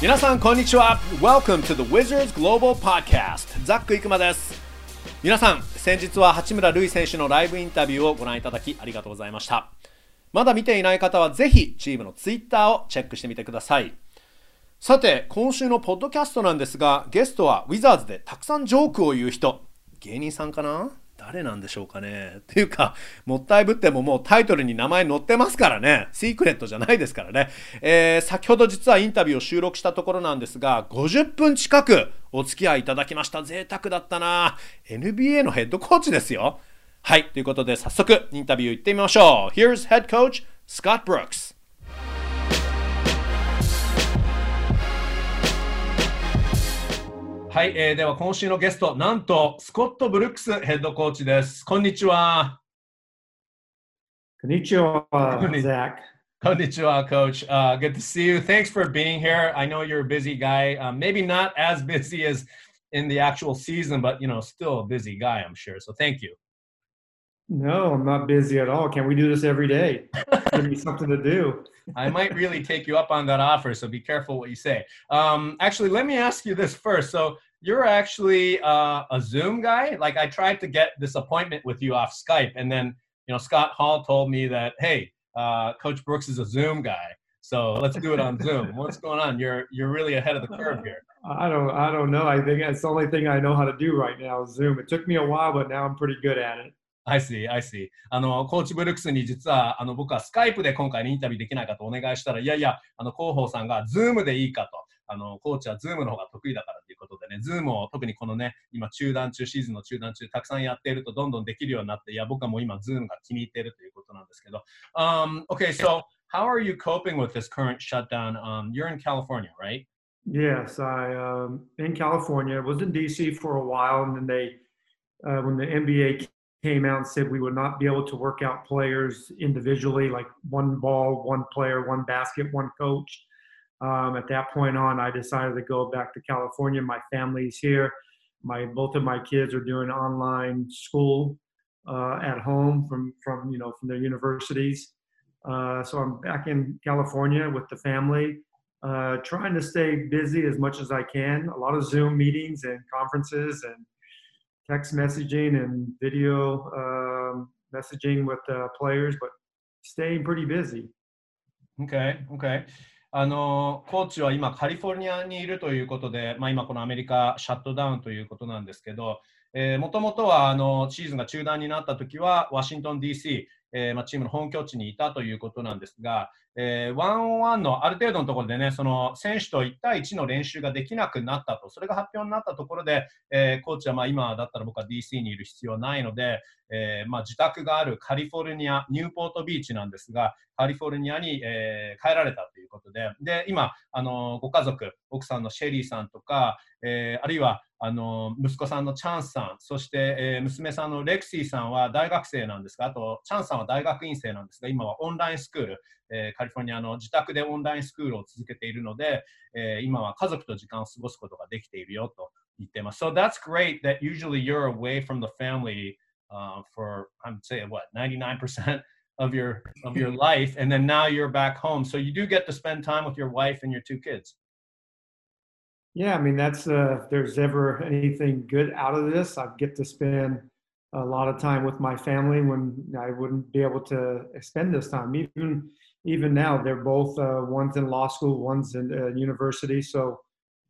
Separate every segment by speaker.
Speaker 1: 皆さんこんにちは。Welcome to the Wizards Global Podcast. ザック・イクマです。皆さん先日は八村塁選手のライブインタビューをご覧いただきありがとうございました。まだ見ていない方はぜひチームのツイッターをチェックしてみてください。さて今週のポッドキャストなんですがゲストはウィザーズでたくさんジョークを言う人。芸人さんかな？誰なんでしょうかねっていうか、もったいぶってももうタイトルに名前載ってますからね。シークレットじゃないですからね。えー、先ほど実はインタビューを収録したところなんですが、50分近くお付き合いいただきました。贅沢だったな NBA のヘッドコーチですよ。はい。ということで早速インタビュー行ってみましょう。Here's Head Coach Scott Brooks. はい、えー、では今週のゲスト、なんとスコット・ブルックスヘッドコーチです。こんにちは。
Speaker 2: こんにちは、Zach.
Speaker 1: こんにちは、Coach. Uh, good to see you. Thanks for being here. I know you're a busy guy. Um, maybe not as busy as in the actual season, but you know, still a busy guy, I'm sure. So thank you.
Speaker 2: No, I'm not busy at all. Can we do this every day? Give me something to do.
Speaker 1: I might really take you up on that offer, so be careful what you say. Um, actually, let me ask you this first. So, you're actually uh, a Zoom guy. Like I tried to get this appointment with you off Skype, and then you know Scott Hall told me that hey, uh, Coach Brooks is a Zoom guy, so let's do it on Zoom. What's going on? You're you're really ahead of the curve here.
Speaker 2: I don't I don't know. I think it's the only thing I know how to do right now. Zoom. It took me a while, but now I'm pretty good at it.
Speaker 1: I see, I see. あの、コーチブルックスに実は、あの、僕はスカイプで今回インタビューできないかとお願いしたら、いやいや、あの、広報さんが、ズームでいいかと。 あの、コーチはズームの方が得意だからということでね、ズームを特にこのね、今中断中、シーズンの中断中、たくさんやっているとどんどんできるようになって、いや、僕はもう今ズームが気に入っているということなんですけど。Um, okay, so how are you coping with this current shutdown? Um, you're in California, right?
Speaker 2: Yes, I um in California. was in DC for a while, and then they, uh, when the NBA came out and said we would not be able to work out players individually, like one ball, one player, one basket, one coach. Um, at that point on, I decided to go back to California. My family's here. My both of my kids are doing online school uh, at home from from you know from their universities. Uh, so I'm back in California with the family, uh, trying to stay busy as much as I can. A lot of Zoom meetings and conferences and text messaging and video um, messaging with players, but staying pretty busy.
Speaker 1: Okay, okay. あのコーチは今、カリフォルニアにいるということで、まあ、今、このアメリカシャットダウンということなんですけど、もともとはあのシーズンが中断になったときは、ワシントン DC、えーまあ、チームの本拠地にいたということなんですが、えー、ワンオンワンのある程度のところでね、その選手と1対1の練習ができなくなったと、それが発表になったところで、えー、コーチはまあ今だったら僕は DC にいる必要はないので、えーまあ、自宅があるカリフォルニア、ニューポートビーチなんですが、カリフォルニアに、えー、帰られたということで、で今、あのご家族、奥さんのシェリーさんとか、えー、あるいはあの息子さんのチャンスさん、そして、えー、娘さんのレクシーさんは大学生なんですが、あとチャンさんは大学院生なんですが、今はオンラインスクール、えカリフォルニアの自宅でオンラインスクールを続けているので、え今は家族と時間を過ごすことができているよと言ってます。So that's great that usually you're away from the family uh, for, I'd say, what, 99%? Of your of your life, and then now you're back home, so you do get to spend time with your wife and your two kids.
Speaker 2: Yeah, I mean that's uh, if there's ever anything good out of this, I get to spend a lot of time with my family when i wouldn't be able to spend this time. Even even now they're both uh, one's in law school one's in uh, university. So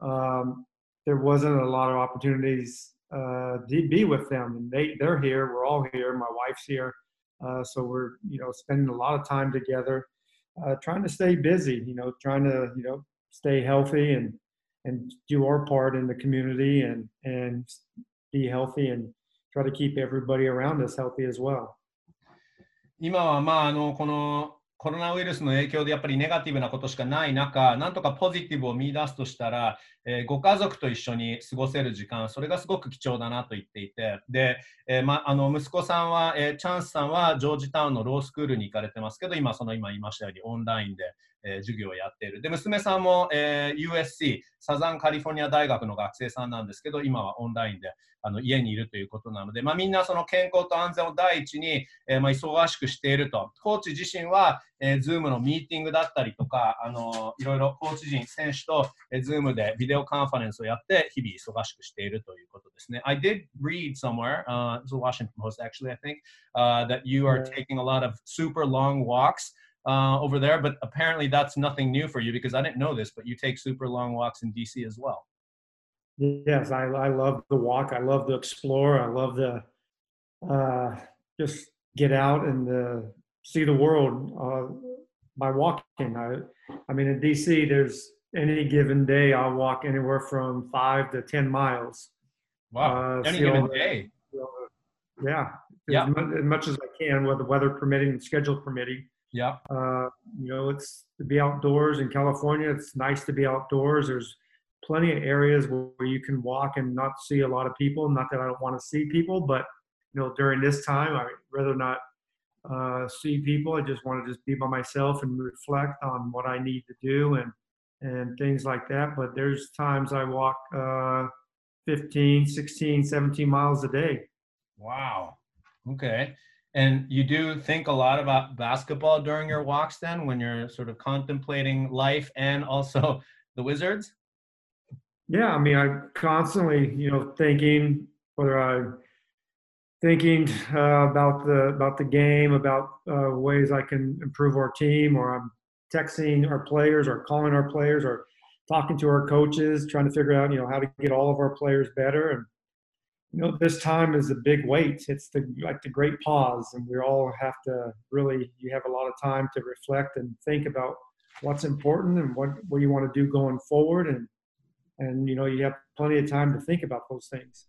Speaker 2: um, there wasn't a lot of opportunities uh, to be with them. And they they're here. We're all here. My wife's here. Uh, so we're you know spending a lot of time together, uh, trying to stay busy. You know, trying to you know stay healthy and and do our part in the community and and be healthy and try to keep everybody around us healthy as well.
Speaker 1: 今はまああのこのコロナウイルスの影響でやっぱりネガティブなことしかない中、なんとかポジティブを見出すとしたら、えー、ご家族と一緒に過ごせる時間、それがすごく貴重だなと言っていて、で、えー、ま、あの息子さんは、えー、チャンスさんはジョージタウンのロースクールに行かれてますけど、今、その今言いましたようにオンラインで、えー、授業をやっている。で、娘さんも、えー、USC、サザンカリフォルニア大学の学生さんなんですけど、今はオンラインであの家にいるということなので、まあ、みんなその健康と安全を第一に、えー、まあ、忙しくしていると。コーチ自身は、えー、Zoom のミーティングだったりとか、あのいろいろコーチ陣、選手と、えー、Zoom でビデオカンファレンスをやって、日々忙しくしているということですね。I did read somewhere, uh, it was a Washington Post actually, I think, uh, that you are taking a lot of super long walks. Uh, over there, but apparently that's nothing new for you because I didn't know this, but you take super long walks in DC as well.
Speaker 2: Yes, I, I love the walk. I love to explore. I love to uh, just get out and uh, see the world uh, by walking. I, I mean, in DC, there's any given day I'll walk anywhere from five to ten miles.
Speaker 1: Wow, uh, any given day.
Speaker 2: yeah, yeah. As, much, as much as I can, with the weather permitting and schedule permitting.
Speaker 1: Yeah.
Speaker 2: Uh, you know, it's to be outdoors in California. It's nice to be outdoors. There's plenty of areas where you can walk and not see a lot of people. Not that I don't want to see people, but you know, during this time, I'd rather not uh, see people. I just want to just be by myself and reflect on what I need to do and and things like that. But there's times I walk uh, 15, 16, 17 miles a day.
Speaker 1: Wow. Okay. And you do think a lot about basketball during your walks then when you're sort of contemplating life and also the Wizards?
Speaker 2: Yeah, I mean, I'm constantly, you know, thinking whether I'm thinking uh, about the about the game, about uh, ways I can improve our team, or I'm texting our players, or calling our players, or talking to our coaches, trying to figure out, you know, how to get all of our players better. And you know, this time is a big wait. It's the like the great pause, and we all have to really. You have a lot of time to reflect and think about what's important and what what you want to do going forward, and and you know you have plenty of time to think about those things.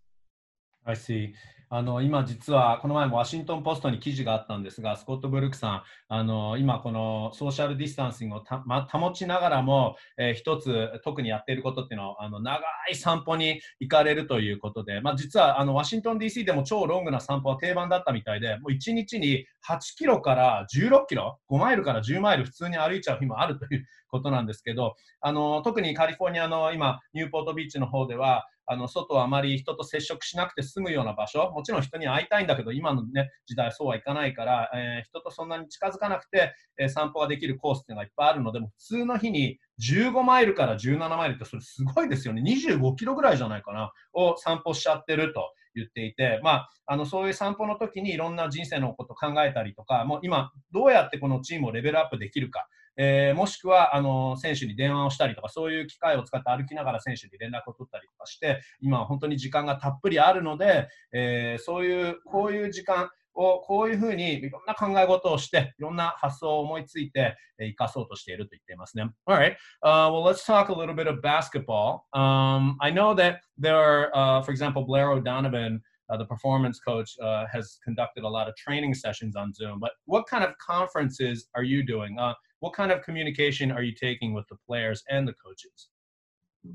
Speaker 1: I see. あの今実はこの前もワシントン・ポストに記事があったんですがスコット・ブルックさんあの今このソーシャルディスタンシングをた、ま、保ちながらも、えー、一つ特にやっていることっていうのはあの長い散歩に行かれるということで、まあ、実はあのワシントン DC でも超ロングな散歩は定番だったみたいでもう1日に8キロから16キロ5マイルから10マイル普通に歩いちゃう日もあるということなんですけどあの特にカリフォルニアの今ニューポートビーチの方ではあの外はあまり人と接触しなくて済むような場所、もちろん人に会いたいんだけど、今の、ね、時代そうはいかないから、えー、人とそんなに近づかなくて、えー、散歩ができるコースっていうのがいっぱいあるので、も普通の日に15マイルから17マイルってそれすごいですよね。25キロぐらいじゃないかな、を散歩しちゃってると。言っていて、まあ、あのそういう散歩の時にいろんな人生のことを考えたりとか、もう今、どうやってこのチームをレベルアップできるか、えー、もしくはあの選手に電話をしたりとか、そういう機会を使って歩きながら選手に連絡を取ったりとかして、今は本当に時間がたっぷりあるので、えー、そういう、こういう時間、をこういうふうにいろんな考え事をして、いろんな発想を思いついて、えー、生かそうとしていると言っていますね。Alright,、uh, well, let's talk a little bit of basketball.、Um, I know that there are,、uh, for example, Blair O'Donovan uh, the performance coach uh, has conducted a lot of training sessions on Zoom. But what kind of conferences are you doing? Uh, what kind of communication are you taking with the players and the coaches?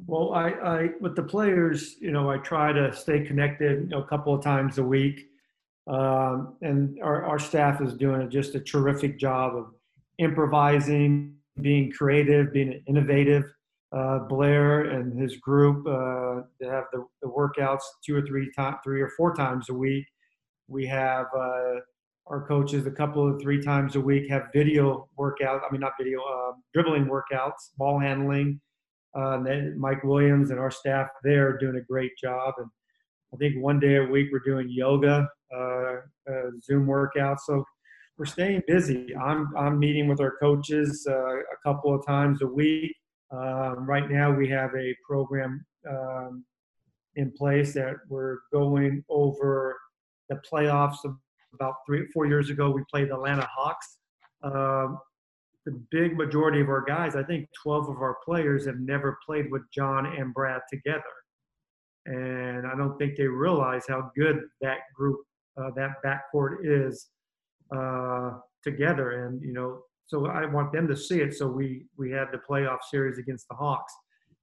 Speaker 2: Well, I, I with the players, you know, I try to stay connected you know, a couple of times a week, um, and our, our staff is doing just a terrific job of improvising, being creative, being innovative uh, Blair and his group uh, have the, the, workouts two or three times, three or four times a week. We have uh, our coaches a couple of three times a week have video workouts. I mean, not video, uh, dribbling workouts, ball handling. Uh, and Mike Williams and our staff there are doing a great job. And I think one day a week we're doing yoga, uh, Zoom workouts. So we're staying busy. I'm I'm meeting with our coaches a couple of times a week um, right now, we have a program um, in place that we're going over the playoffs. About three, four years ago, we played the Atlanta Hawks. Um, the big majority of our guys, I think 12 of our players, have never played with John and Brad together. And I don't think they realize how good that group, uh, that backcourt is uh, together. And, you know, so I want them to see it. So we we had the playoff series against the Hawks.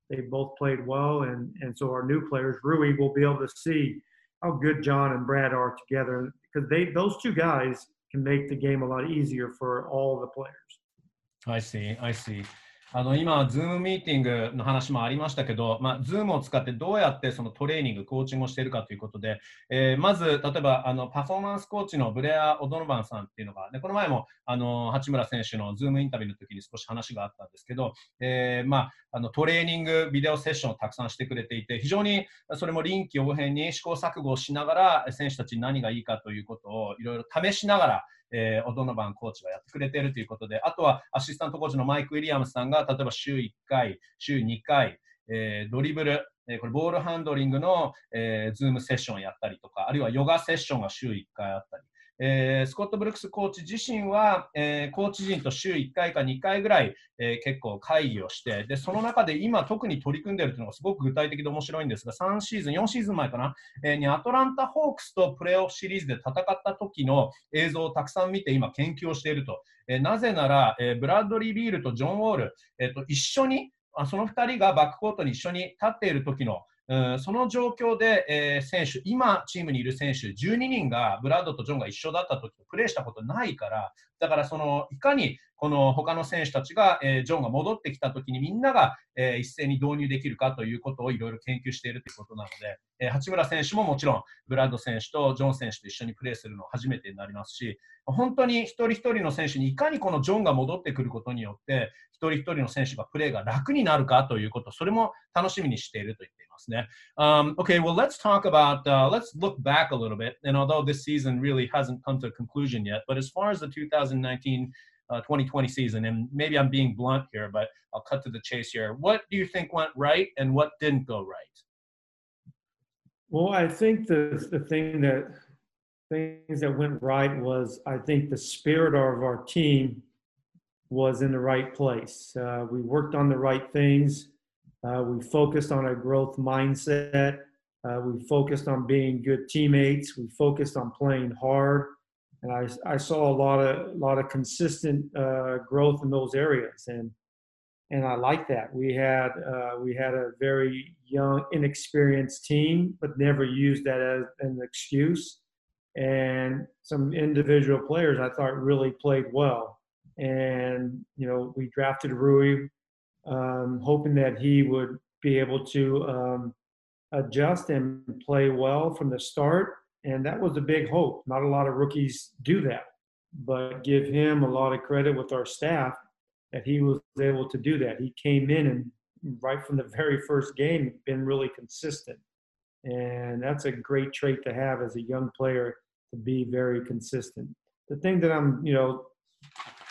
Speaker 2: They both played well, and and so our new players, Rui, will be able to see how good John and Brad are together because they those two guys can make the game a lot easier for all the players.
Speaker 1: I see, I see. あの今、ズームミーティングの話もありましたけど、まあ、ズームを使ってどうやってそのトレーニング、コーチングをしているかということで、えー、まず、例えばあのパフォーマンスコーチのブレア・オドノバンさんっていうのが、でこの前もあの八村選手のズームインタビューの時に少し話があったんですけど、えー、まあ、あのトレーニング、ビデオセッションをたくさんしてくれていて、非常にそれも臨機応変に試行錯誤をしながら、選手たちに何がいいかということをいろいろ試しながら、えー、オドノバンコーチがやってくれてるということで、あとはアシスタントコーチのマイク・ウィリアムスさんが、例えば週1回、週2回、えー、ドリブル、えー、これボールハンドリングの、えー、ズームセッションやったりとか、あるいはヨガセッションが週1回あったり、えー、スコット・ブルックスコーチ自身は、えー、コーチ陣と週1回か2回ぐらい、えー、結構会議をしてで、その中で今特に取り組んでいるというのがすごく具体的で面白いんですが、3シーズン、4シーズン前かな、え、にアトランタ・ホークスとプレーオフシリーズで戦った時の映像をたくさん見て今研究をしていると。え、なぜなら、え、ブラッドリー・ビールとジョン・ウォール、えー、と一緒にあその2人がバックコートに一緒に立っている時のその状況で、えー、選手、今チームにいる選手12人がブラッドとジョンが一緒だった時とプレーしたことないから、だからそのいかにこの他の選手たちが、えー、ジョンが戻ってきた時にみんなが、えー、一斉に導入できるかということをいろいろ研究しているということなので、えー、八村選手ももちろんブラッド選手とジョン選手と一緒にプレーするの初めてになりますし、本当に一人一人の選手にいかにこのジョンが戻ってくることによって一人一人の選手がプレーが楽になるかということ、それも楽しみにしていると言っていますね。Um, okay, well, let's talk about, uh, let's look back a little bit. And although this season really hasn't come to a conclusion yet, but as far as the 2019 uh, 2020 season, and maybe I'm being blunt here, but I'll cut to the chase here. What do you think went right and what didn't go right?
Speaker 2: Well, I think the the thing that things that went right was I think the spirit of our team was in the right place. Uh, we worked on the right things. Uh, we focused on a growth mindset. Uh, we focused on being good teammates. We focused on playing hard and I, I saw a lot of lot of consistent uh, growth in those areas, and and I like that. We had uh, we had a very young, inexperienced team, but never used that as an excuse. And some individual players I thought really played well. And you know, we drafted Rui, um, hoping that he would be able to um, adjust and play well from the start and that was a big hope. Not a lot of rookies do that, but give him a lot of credit with our staff that he was able to do that. He came in and right from the very first game, been really consistent. And that's a great trait to have as a young player to be very consistent. The thing that I'm, you know,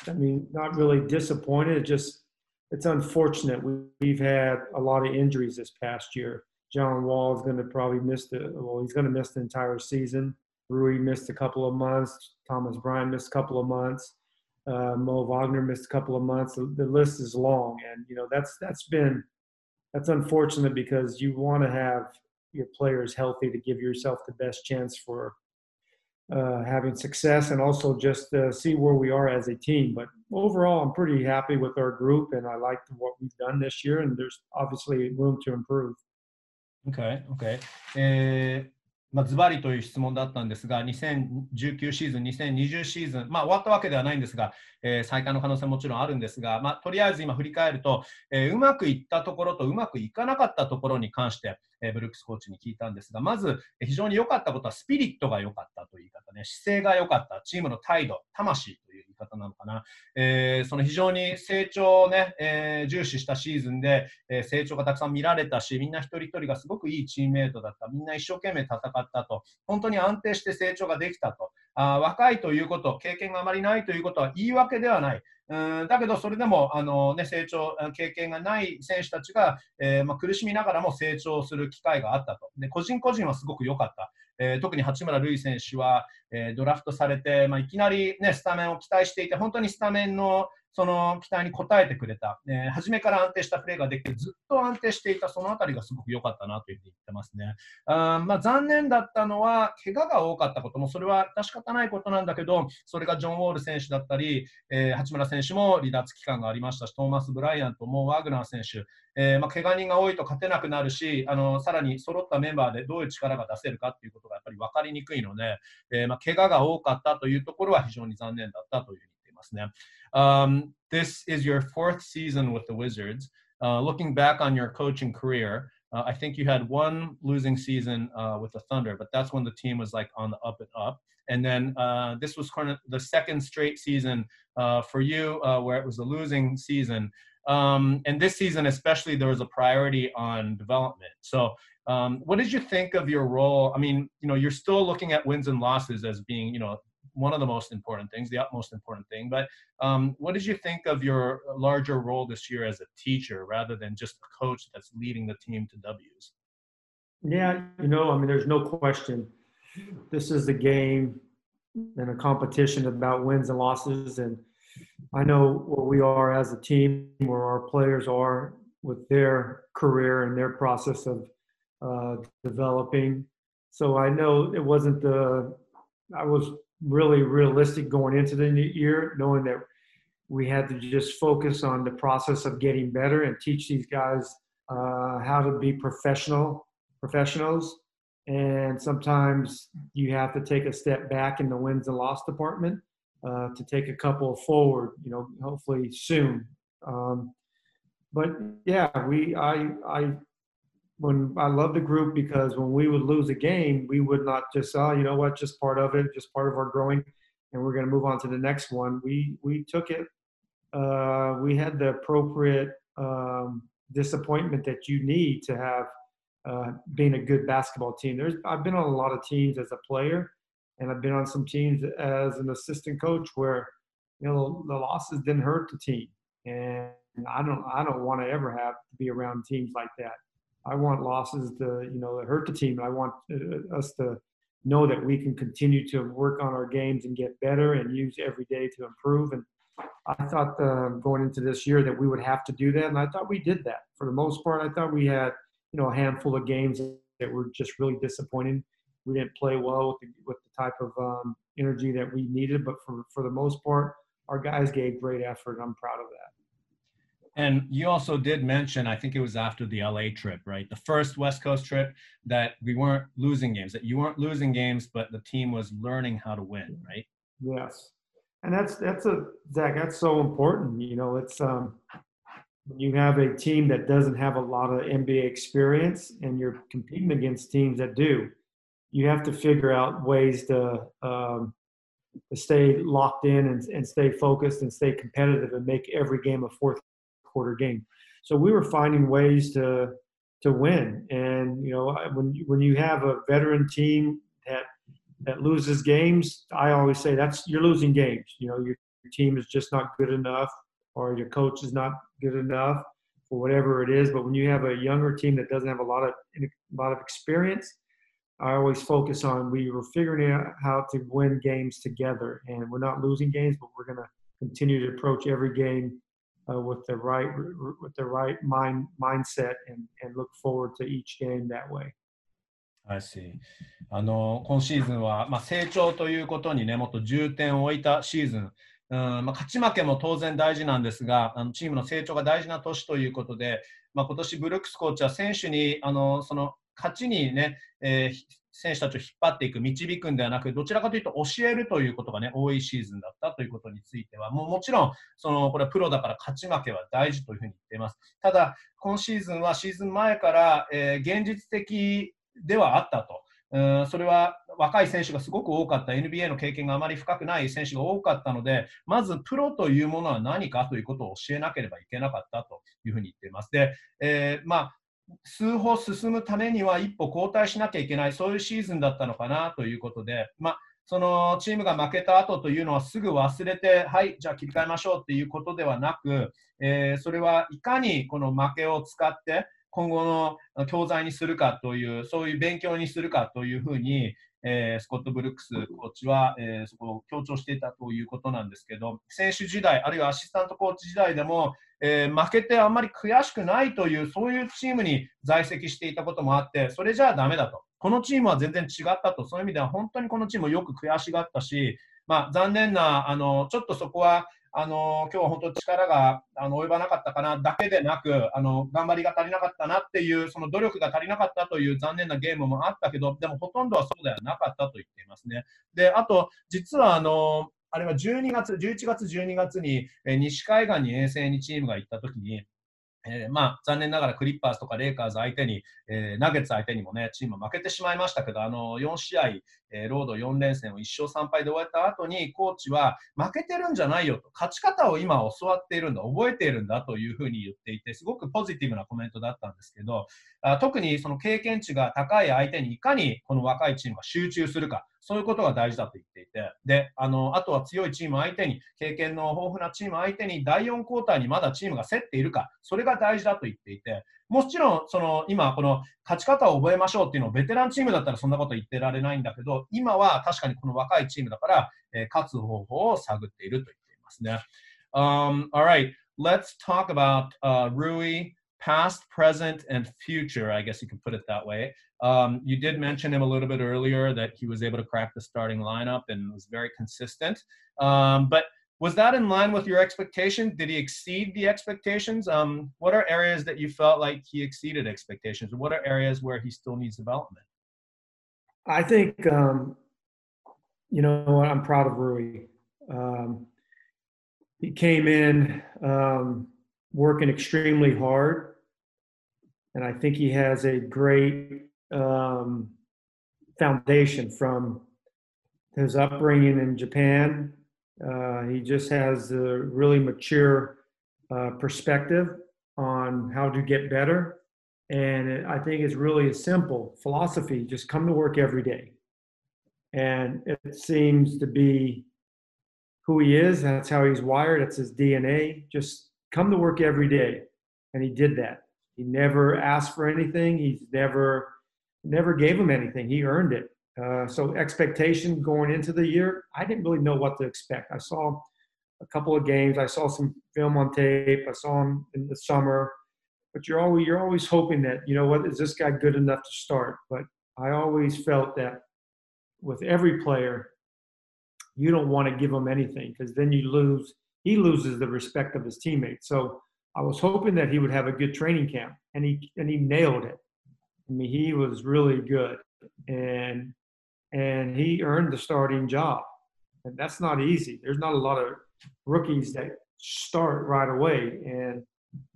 Speaker 2: I mean, not really disappointed, just it's unfortunate. We've had a lot of injuries this past year. John Wall is going to probably miss the well, he's going to miss the entire season. Rui missed a couple of months. Thomas Bryant missed a couple of months. Uh, Mo Wagner missed a couple of months. The, the list is long, and you know that's that's been that's unfortunate because you want to have your players healthy to give yourself the best chance for uh, having success and also just uh, see where we are as a team. But overall, I'm pretty happy with our group, and I like what we've done this year. And there's obviously room to improve.
Speaker 1: Okay, okay. えーまあ、ズバリという質問だったんですが、2019シーズン、2020シーズン、まあ、終わったわけではないんですが、えー、再開の可能性ももちろんあるんですが、まあ、とりあえず今振り返ると、えー、うまくいったところとうまくいかなかったところに関して、え、ブルックスコーチに聞いたんですが、まず、非常に良かったことはスピリットが良かったという言い方ね、姿勢が良かった、チームの態度、魂という言い方なのかな、えー、その非常に成長をね、えー、重視したシーズンで、えー、成長がたくさん見られたし、みんな一人一人がすごくいいチームメイトだった、みんな一生懸命戦ったと、本当に安定して成長ができたと。あ若いということ、経験があまりないということは言い訳ではない。うんだけど、それでもあの、ね、成長、経験がない選手たちが、えー、まあ、苦しみながらも成長する機会があったと。で個人個人はすごく良かった。えー、特に八村塁選手は、えー、ドラフトされて、まあ、いきなり、ね、スタメンを期待していて、本当にスタメンのその期待に応えてくれた、えー、初めから安定したプレーができて、ずっと安定していた、そのあたりがすごく良かったなというふうに言ってますね。あまあ、残念だったのは、怪我が多かったことも、それは確かたないことなんだけど、それがジョン・ウォール選手だったり、えー、八村選手も離脱期間がありましたし、トーマス・ブライアント、モー・グナー選手、えーまあ、怪我人が多いと勝てなくなるし、あのさらに揃ったメンバーでどういう力が出せるかということがやっぱり分かりにくいので、えーまあ、怪我が多かったというところは非常に残念だったというますね。Um, this is your fourth season with the Wizards. Uh, looking back on your coaching career, uh, I think you had one losing season uh, with the Thunder, but that's when the team was like on the up and up. And then uh, this was kind of the second straight season uh, for you uh, where it was a losing season. Um, and this season, especially, there was a priority on development. So, um, what did you think of your role? I mean, you know, you're still looking at wins and losses as being, you know, one of the most important things, the utmost important thing. But um, what did you think of your larger role this year as a teacher rather than just a coach that's leading the team to W's?
Speaker 2: Yeah, you know, I mean, there's no question. This is a game and a competition about wins and losses. And I know where we are as a team, where our players are with their career and their process of uh, developing. So I know it wasn't the, I was really realistic going into the new year, knowing that we had to just focus on the process of getting better and teach these guys uh, how to be professional professionals. And sometimes you have to take a step back in the wins and loss department uh, to take a couple forward. You know, hopefully soon. Um, but yeah, we I I when I love the group because when we would lose a game, we would not just, oh, you know what, just part of it, just part of our growing, and we're going to move on to the next one. We we took it. Uh, we had the appropriate um, disappointment that you need to have uh, being a good basketball team. There's I've been on a lot of teams as a player, and I've been on some teams as an assistant coach where you know the losses didn't hurt the team, and I don't I don't want to ever have to be around teams like that. I want losses to, you know, hurt the team. I want uh, us to know that we can continue to work on our games and get better and use every day to improve. And I thought uh, going into this year that we would have to do that, and I thought we did that for the most part. I thought we had, you know, a handful of games that were just really disappointing. We didn't play well with the, with the type of um, energy that we needed, but for for the most part, our guys gave great effort. I'm proud of that.
Speaker 1: And you also did mention, I think it was after the LA trip, right? The first West Coast trip that we weren't losing games, that you weren't losing games, but the team was learning how to win, right?
Speaker 2: Yes. And that's that's a Zach, that's so important. You know, it's um you have a team that doesn't have a lot of NBA experience and you're competing against teams that do, you have to figure out ways to um, to stay locked in and, and stay focused and stay competitive and make every game a fourth quarter game. So we were finding ways to to win. And you know, when when you have a veteran team that that loses games, I always say that's you're losing games. You know, your, your team is just not good enough, or your coach is not good enough, or whatever it is. But when you have a younger team that doesn't have a lot of a lot of experience, I always focus on we were figuring out how to win games together, and we're not losing games, but we're going to continue to approach every game uh, with the right with the right mind mindset and, and look forward to each game that way.
Speaker 1: I see. あの今シーズンは、まあ、成長ということにね、もっと重点を置いたシーズン、うんまあ、勝ち負けも当然大事なんですが、あのチームの成長が大事な年ということで、まあ、今年ブルックスコーチは選手にあのその勝ちにね、えー、選手たちを引っ張っていく、導くんではなく、どちらかというと教えるということがね、多いシーズンだったということについては、もうもちろん、そのこれはプロだから勝ち負けは大事というふうに言っています。ただ、今シーズンはシーズン前から、えー、現実的ではあったと。うんそれは若い選手がすごく多かった NBA の経験があまり深くない選手が多かったのでまずプロというものは何かということを教えなければいけなかったというふうに言っています。で、えー、まあ数歩進むためには一歩後退しなきゃいけない、そういうシーズンだったのかなということで、ま、そのチームが負けた後というのはすぐ忘れて、はい、じゃあ切り替えましょうっていうことではなく、えー、それはいかにこの負けを使って今後の教材にするかという、そういう勉強にするかというふうに、えー、スコット・ブルックスコーチは、えー、そこを強調していたということなんですけど、選手時代、あるいはアシスタントコーチ時代でも、えー、負けてあんまり悔しくないという、そういうチームに在籍していたこともあって、それじゃあだめだと。このチームは全然違ったと、そういう意味では本当にこのチームをよく悔しがったし、まあ、残念な、あのちょっとそこはあの今日は本当力があの及ばなかったかなだけでなくあの頑張りが足りなかったなっていうその努力が足りなかったという残念なゲームもあったけどでもほとんどはそうではなかったと言っていますね。であと実はあのあれは12月、11月、12月に、え、西海岸に遠征にチームが行ったときに、えー、まあ、残念ながらクリッパーズとかレイカーズ相手に、えー、ナゲッツ相手にもね、チーム負けてしまいましたけど、あの4試合、えー、ロード4連戦を1勝3敗で終えた後に、コーチは負けてるんじゃないよと、勝ち方を今教わっているんだ、覚えているんだというふうに言っていて、すごくポジティブなコメントだったんですけど、あ特にその経験値が高い相手にいかにこの若いチームが集中するか、そういうことが大事だと言っていて、で、あの、あとは強いチーム相手に、経験の豊富なチーム相手に、第4クォーターにまだチームが競っているか、それが大事だと言っていて、もちろん、その、今、この勝ち方を覚えましょうっていうのをベテランチームだったらそんなこと言ってられないんだけど、今は確かにこの若いチームだから、えー、勝つ方法を探っていると言っていますね。Um, all right, let's talk about、uh, Rui. past, present, and future. I guess you could put it that way. Um, you did mention him a little bit earlier that he was able to crack the starting lineup and was very consistent. Um, but was that in line with your expectations? Did he exceed the expectations? Um, what are areas that you felt like he exceeded expectations? What are areas where he still needs development?
Speaker 2: I think, um, you know, I'm proud of Rui. Um, he came in um, working extremely hard and I think he has a great um, foundation from his upbringing in Japan. Uh, he just has a really mature uh, perspective on how to get better. And it, I think it's really a simple philosophy just come to work every day. And it seems to be who he is. That's how he's wired. That's his DNA. Just come to work every day. And he did that. He never asked for anything. He's never never gave him anything. He earned it. Uh, so expectation going into the year, I didn't really know what to expect. I saw a couple of games. I saw some film on tape. I saw him in the summer. But you're always you're always hoping that you know what is this guy good enough to start? But I always felt that with every player, you don't want to give him anything because then you lose. He loses the respect of his teammates. So I was hoping that he would have a good training camp, and he and he nailed it. I mean, he was really good, and and he earned the starting job, and that's not easy. There's not a lot of rookies that start right away, and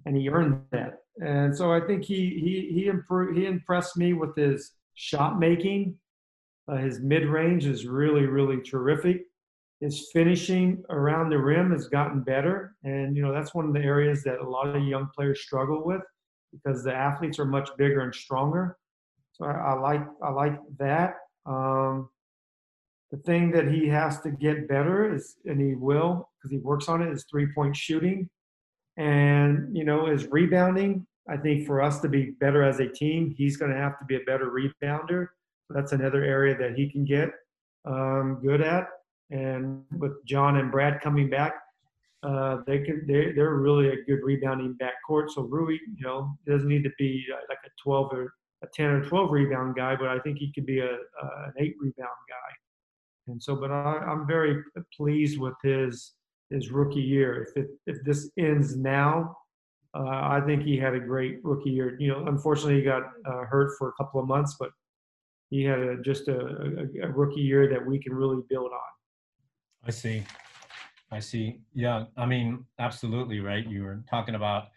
Speaker 2: and he earned that. And so I think he he he improved. He impressed me with his shot making. Uh, his mid range is really really terrific his finishing around the rim has gotten better. And, you know, that's one of the areas that a lot of young players struggle with because the athletes are much bigger and stronger. So I, I like I like that. Um, the thing that he has to get better is, and he will because he works on it, is three point shooting, and you know, his rebounding. I think for us to be better as a team, he's going to have to be a better rebounder. That's another area that he can get um, good at and with John and Brad coming back, uh, they can they they're really a good rebounding backcourt. So Rui, you know, doesn't need to be uh, like a 12 or a 10 or 12 rebound guy, but I think he could be a, an eight rebound guy. And so, but I, I'm very pleased with his his rookie year. If it, if this ends now, uh, I think he had a great rookie year. You know, unfortunately, he got uh, hurt for a couple of months, but he had a, just a, a, a, rookie year that we can really build on.
Speaker 1: I see. I see. Yeah, I mean, absolutely, right? You were talking about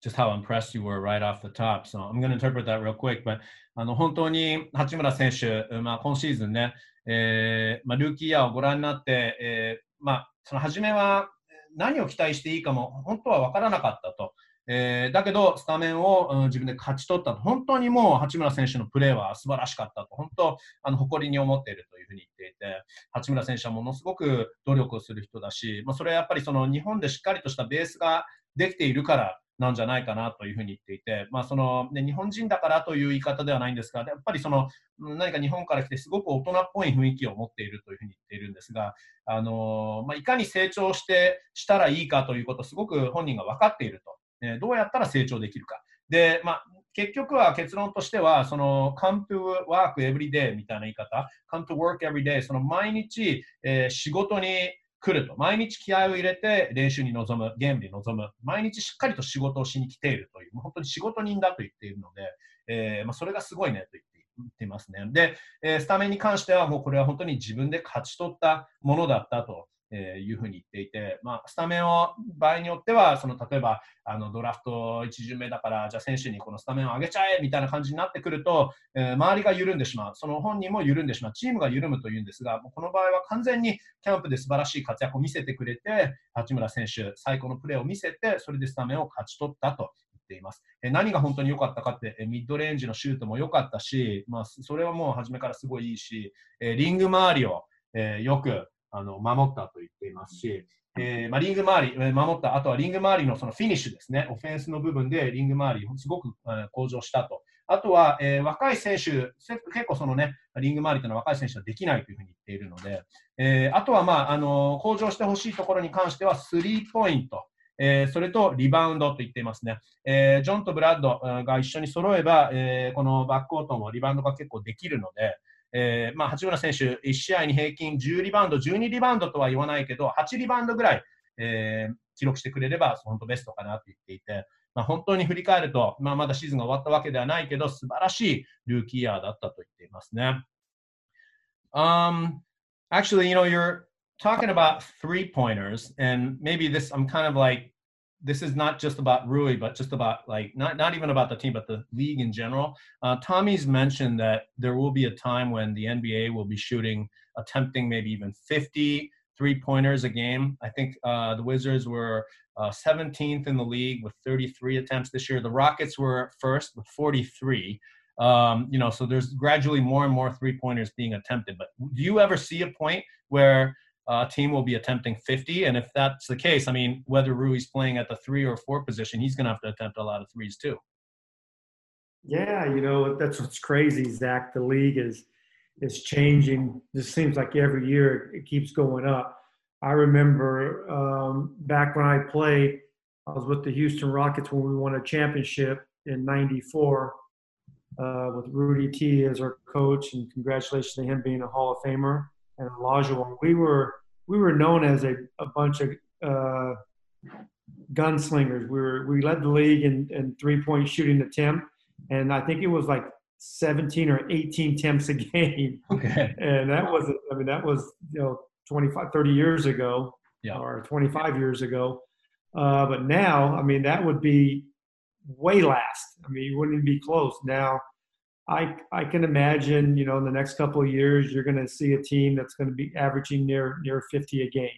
Speaker 1: just how impressed you were right off the top. So I'm going to interpret that real quick. But あの本当に八村選手、まあ、今シーズンね、えーまあ、ルーキーイヤーをご覧になって、えーまあ、その初めは何を期待していいかも本当は分からなかったと。えー、だけど、スタメンを、うん、自分で勝ち取ったと、本当にもう八村選手のプレーは素晴らしかったと、本当、あの誇りに思っているというふうに言っていて、八村選手はものすごく努力をする人だし、まあ、それはやっぱりその日本でしっかりとしたベースができているからなんじゃないかなというふうに言っていて、まあそのね、日本人だからという言い方ではないんですが、やっぱりその何か日本から来てすごく大人っぽい雰囲気を持っているというふうに言っているんですが、あのまあ、いかに成長してしたらいいかということをすごく本人が分かっていると。えどうやったら成長できるか。で、まあ、結局は結論としては、その come to work every day みたいな言い方、come to work every day、その毎日、えー、仕事に来ると、毎日気合を入れて練習に臨む、ゲームに臨む、毎日しっかりと仕事をしに来ているという、もう本当に仕事人だと言っているので、えーまあ、それがすごいねと言って言ってますね。で、えー、スタメンに関してはもうこれは本当に自分で勝ち取ったものだったとえー、いうふうに言っていて、まあ、スタメンを場合によっては、その例えばあのドラフト1巡目だから、じゃあ選手にこのスタメンを上げちゃえみたいな感じになってくると、えー、周りが緩んでしまう、その本人も緩んでしまう、チームが緩むというんですがもう、この場合は完全にキャンプで素晴らしい活躍を見せてくれて、八村選手、最高のプレーを見せて、それでスタメンを勝ち取ったとています。何が本当に良かったかって、ミッドレンジのシュートも良かったし、まあ、それはもう初めからすごいいいし、リング周りを、よくあの守ったと言っていますし、えーまあ、リング周り、え守った、あとはリング周りのそのフィニッシュですね、オフェンスの部分でリング周り、すごく、えー、向上したと。あとは、えー、若い選手、結構そのね、リング周りというのは若い選手はできないというふうに言っているので、えー、あとは、まあ、あの向上してほしいところに関しては、スリーポイント。えー、それとリバウンドと言っていますね。えー、ジョンとブラッドが一緒に揃えば、えー、このバックコートもリバウンドが結構できるので、えーまあ、八村選手、1試合に平均10リバウンド、12リバウンドとは言わないけど、8リバウンドぐらい、えー、記録してくれれば、本当ベストかなと言っていて、まあ、本当に振り返ると、まあ、まだシーズンが終わったわけではないけど、素晴らしいルーキーイヤーだったと言っていますね。Um, actually, you know, you're talking about three pointers, and maybe this I'm kind of like this is not just about Rui, but just about like not not even about the team, but the league in general. Uh, Tommy's mentioned that there will be a time when the NBA will be shooting, attempting maybe even 50 three pointers a game. I think uh, the Wizards were uh, 17th in the league with 33 attempts this year. The Rockets were first with 43. Um, you know, so there's gradually more and more three pointers being attempted. But do you ever see a point where uh, team will be attempting 50. And if that's the case, I mean, whether Rui's playing at the three or four position, he's going to have to attempt a lot of threes too.
Speaker 2: Yeah, you know that's what's crazy, Zach. The league is is changing. It seems like every year it keeps going up. I remember um, back when I played, I was with the Houston Rockets when we won a championship in '94 uh, with Rudy T as our coach, and congratulations to him being a Hall of Famer and Olajuwon. We were we were known as a, a bunch of uh, gunslingers. We were we led the league in, in three point shooting attempt, and I think it was like 17 or 18 attempts a game.
Speaker 1: Okay.
Speaker 2: And that was I mean that was you know 25 30 years ago
Speaker 1: yeah.
Speaker 2: or 25 years ago. Uh, but now, I mean, that would be way last. I mean, you wouldn't even be close. Now, I I can imagine, you know, in the next couple of years, you're going to see a team that's going to be averaging near near 50 a game.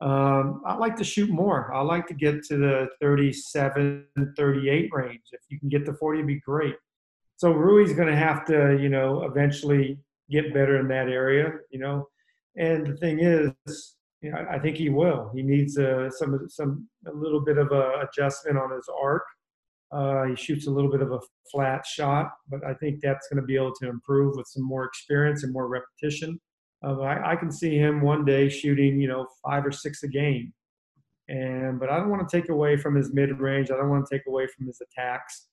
Speaker 2: Um, I like to shoot more. I like to get to the 37, 38 range. If you can get to 40, it'd be great. So Rui's going to have to, you know, eventually get better in that area, you know. And the thing is, you know, I think he will. He needs uh, some some a little bit of a adjustment on his arc uh, he shoots a little bit of a flat shot, but I think that's going to be able to improve with some more experience and more repetition. Uh, I, I, can see him one day shooting, you know, five or six a game. And but I don't want to take away from his mid range. I don't want to take away from his attacks.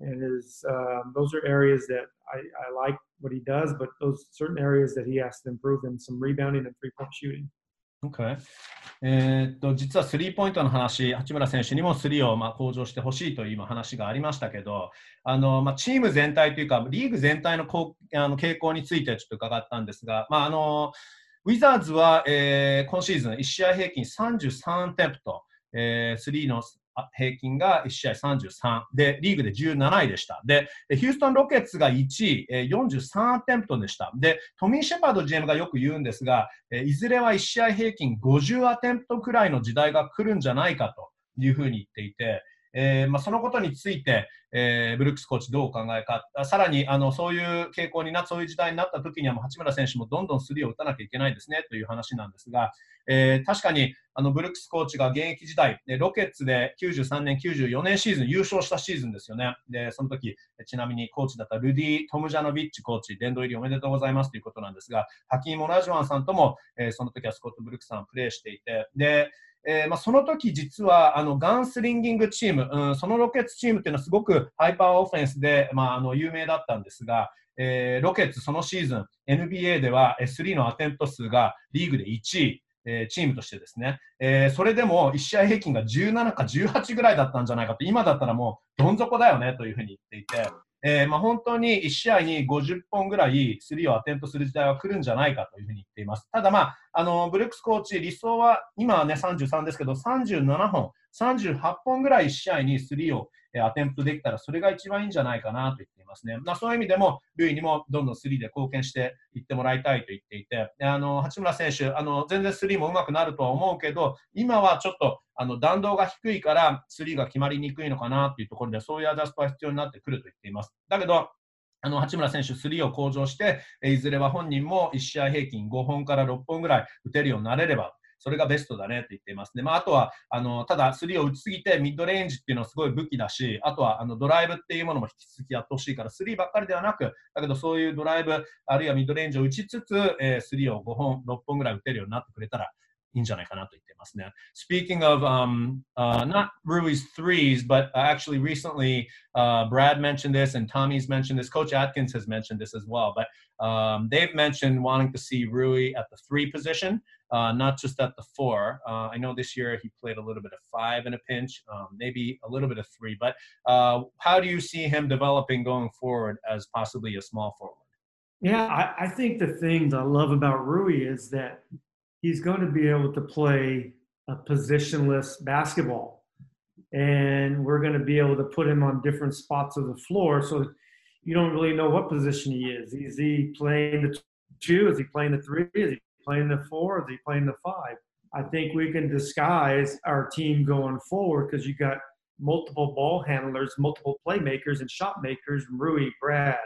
Speaker 2: And his um, those are areas that I, I like what he does, but those certain areas that he has to improve in some rebounding and three point shooting.
Speaker 1: Okay. え、っと実はスリーポイントの話、八村選手にもスリーをまあ向上してほしいという話がありましたけど、あのまあ、チーム全体というか、リーグ全体のこうあの傾向についてちょっと伺ったんですが、まあ、あのウィザーズは、えー、今シーズン1試合平均33テンプと、えー、スリーの平均が1試合33で、リーグで17位でした。で、ヒューストン・ロケッツが1位、43アテンプトでした。で、トミー・シェパード GM がよく言うんですが、いずれは1試合平均50アテンプトくらいの時代が来るんじゃないかというふうに言っていて、えーまあ、そのことについて、えー、ブルックスコーチどうお考えか、さらにあのそういう傾向にな、そういう時代になった時には、八村選手もどんどんスリーを打たなきゃいけないですねという話なんですが、えー、確かにあのブルックスコーチが現役時代、ロケッツで93年、94年シーズン優勝したシーズンですよね。で、その時、ちなみにコーチだったルディ・トムジャノビッチコーチ、殿堂入りおめでとうございますということなんですが、ハキーモ・ラジワンさんとも、えー、その時はスコット・ブルックスさんプレーしていて、で、えーまあ、その時実はあのガンスリンギングチーム、うん、そのロケッツチームっていうのはすごくハイパーオフェンスで、まあ、あの有名だったんですが、えー、ロケッツそのシーズン NBA では S3 のアテンプト数がリーグで1位、えー、チームとしてですね、えー、それでも1試合平均が17か18ぐらいだったんじゃないかと今だったらもうどん底だよねというふうに言っていて、えーまあ、本当に1試合に50本ぐらいスリーをアテントする時代は来るんじゃないかというふうに言っています。ただ、まあ、あのブルックスコーチ、理想は今は、ね、33ですけど、37本、38本ぐらい試合にスリーアテンプできたら、それが一番いいんじゃないかなと言っていますね。まあ、そういう意味でも、ルイにもどんどんスリーで貢献していってもらいたいと言っていて、あの八村選手あの、全然スリーもうまくなるとは思うけど、今はちょっとあの弾道が低いから、スリーが決まりにくいのかなというところで、そういうアジャストは必要になってくると言っています。だけど、あの八村選手、スリーを向上して、いずれは本人も1試合平均5本から6本ぐらい打てるようになれれば、それがベストだねって言っていますね。まあ、あとは、あのただ、スリーを打ちすぎて、ミッドレンジっていうのはすごい武器だし、あとはあのドライブっていうものも引き続きやってほしいから、スリーばっかりではなく、だけどそういうドライブ、あるいはミッドレンジを打ちつつ、えー、スリーを5本、6本ぐらい打てるようになってくれたら、いいんじゃないかなと言ってますね。Speaking of um, uh, not Rui's threes, but actually recently uh, Brad mentioned this and Tommy's mentioned this. Coach Atkins has mentioned this as well. But um, they've mentioned wanting to see Rui at the three position, uh, not just at the four. Uh, I know this year he played a little bit of five in a pinch, um, maybe a little bit of three. But uh, how do you see him developing going forward as possibly a small forward?
Speaker 2: Yeah, I, I think the thing I love about Rui is that he's going to be able to play a positionless basketball. And we're going to be able to put him on different spots of the floor. So you don't really know what position he is. Is he playing the two? Is he playing the three? Is he playing the four? Is he playing the five? I think we can disguise our team going forward because you got multiple ball handlers, multiple playmakers, and shot makers Rui, Brad,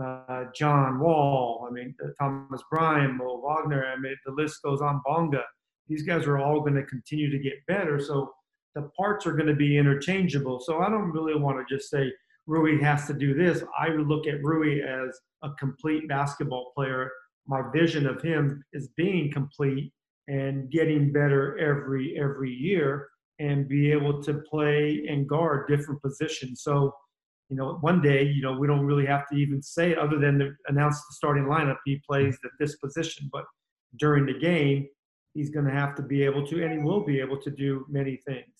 Speaker 2: uh, John Wall, I mean, uh, Thomas Bryant, Mo Wagner, I mean, the list goes on, Bonga. These guys are all going to continue to get better. So the parts are going to be interchangeable. So I don't really want to just say Rui has to do this. I look at Rui as a complete basketball player. My vision of him is being complete and getting better every every year and be able to play and guard different positions. So you know, one day, you know, we don't really have to even say it other than to announce the starting lineup. He plays at this position, but during the game, he's going to have to be able to, and he will be able to do many things.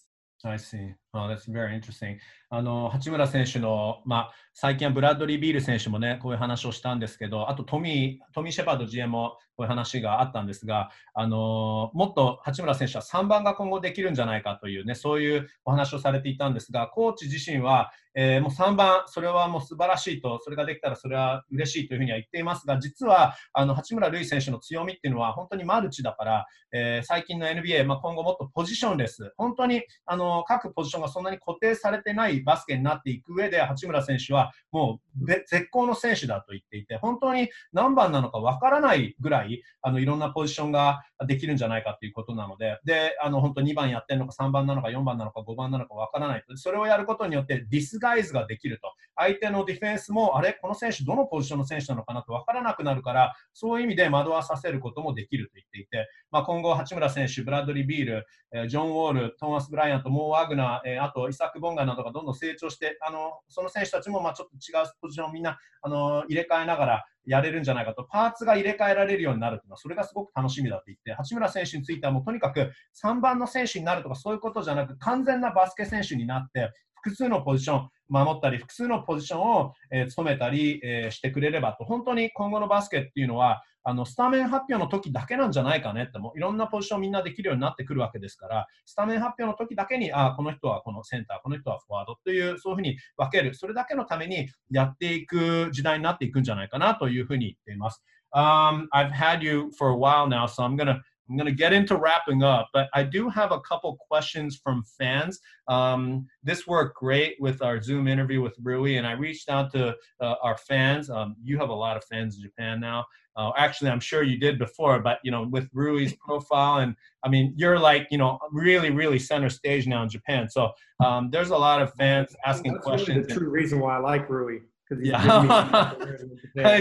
Speaker 1: I see. Oh, that's very interesting. あの八村選手の、まあ、最近はブラッドリー・ビール選手もね、こういう話をしたんですけど、あとトミートミー・シェパード GM もこういう話があったんですが、あのもっと八村選手は3番が今後できるんじゃないかというね、そういうお話をされていたんですが、コーチ自身は、えー、もう3番、それはもう素晴らしいと、それができたらそれは嬉しいというふうには言っていますが、実はあの八村塁選手の強みっていうのは本当にマルチだから、えー、最近の NBA、まあ、今後もっとポジションレス、本当にあの各ポジションがそんなに固定されてないバスケになっていく上で、八村選手はもう絶好の選手だと言っていて、本当に何番なのかわからないぐらい、あのいろんなポジションができるんじゃないかということなので、で、あの本当2番やってるのか3番なのか4番なのか5番なのかわからない。それをやることによってディスガイズができると。相手のディフェンスも、あれ、この選手どのポジションの選手なのかなとわからなくなるから、そういう意味で惑わさせることもできると言っていて、まあ、今後、八村選手、ブラッドリー・ビール、ジョン・ウォール、トーマス・ブライアント、モー・ワグナー、えあとイサク・ボンガなどがどんどん成長して、あのその選手たちもまあちょっと違うポジションをみんなあの入れ替えながらやれるんじゃないかと、パーツが入れ替えられるようになるというのは、それがすごく楽しみだと言って、八村選手についてはもうとにかく3番の選手になるとかそういうことじゃなく、完全なバスケ選手になって、複数のポジション守ったり、複数のポジションを、えー、務めたり、えー、してくれればと、本当に今後のバスケっていうのは、あのスタメン発表の時だけなんじゃないかねってもいろんなポジションみんなできるようになってくるわけですからスタメン発表の時だけにあこの人はこのセンターこの人はフォワードというそういうふうに分けるそれだけのためにやっていく時代になっていくんじゃないかなというふうに言っています。Um, I've had you for a while now, so I'm gonna I'm going to get into wrapping up, but I do have a couple questions from fans. Um, this worked great with our Zoom interview with Rui, and I reached out to uh, our fans. Um, you have a lot of fans in Japan now. Uh, actually, I'm sure you did before, but you know, with Rui's profile, and I mean, you're like, you know, really, really center stage now in Japan. So um, there's a lot of fans asking
Speaker 2: That's
Speaker 1: questions.
Speaker 2: Really the true reason why I like Rui.
Speaker 1: いや、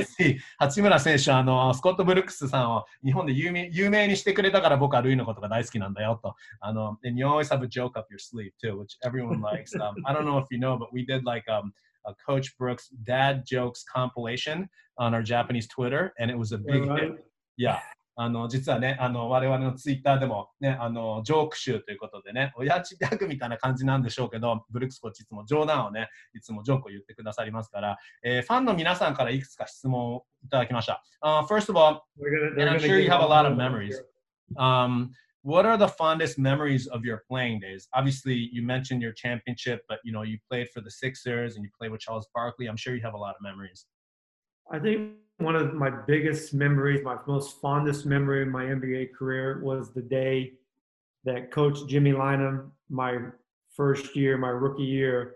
Speaker 1: 八村選手あの、スコット・ブルックスさんを日本で有名有名にしてくれたから僕はルイのことが大好きなんだよと。あの、and you always have a joke up your sleeve too, which everyone likes. Um, I don't know if you know, but we did like um, a Coach Brooks dad jokes compilation on our Japanese Twitter, and it was a big right. hit. Yeah. あの、実はね、あの、我々のツイッターでもね、あの、ジョーク集ということでね、親父ギャグみたいな感じなんでしょうけど、ブルックスコーチいつも冗談をね、いつもジョークを言ってくださりますから、えー、ファンの皆さんからいくつか質問をいただきました。Uh, first of all, and I'm sure you have a lot of memories. Um, what are the fondest memories of your playing days? Obviously, you mentioned your championship, but you know you played for the Sixers and you played with Charles Barkley. I'm sure you have a lot of memories.
Speaker 2: I think one of my biggest memories, my most fondest memory in my NBA career, was the day that Coach Jimmy Lynam, my first year, my rookie year,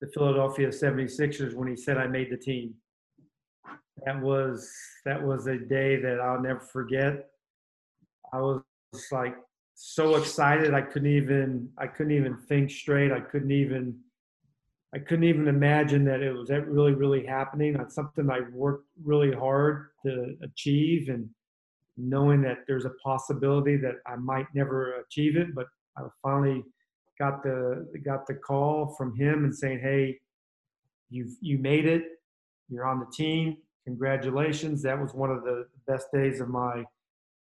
Speaker 2: the Philadelphia 76ers, when he said I made the team. That was that was a day that I'll never forget. I was like so excited I couldn't even I couldn't even think straight. I couldn't even I couldn't even imagine that it was really really happening. It's something I worked really hard to achieve and knowing that there's a possibility that I might never achieve it, but I finally got the got the call from him and saying, "Hey, you've you made it. You're on the team. Congratulations." That was one of the best days of my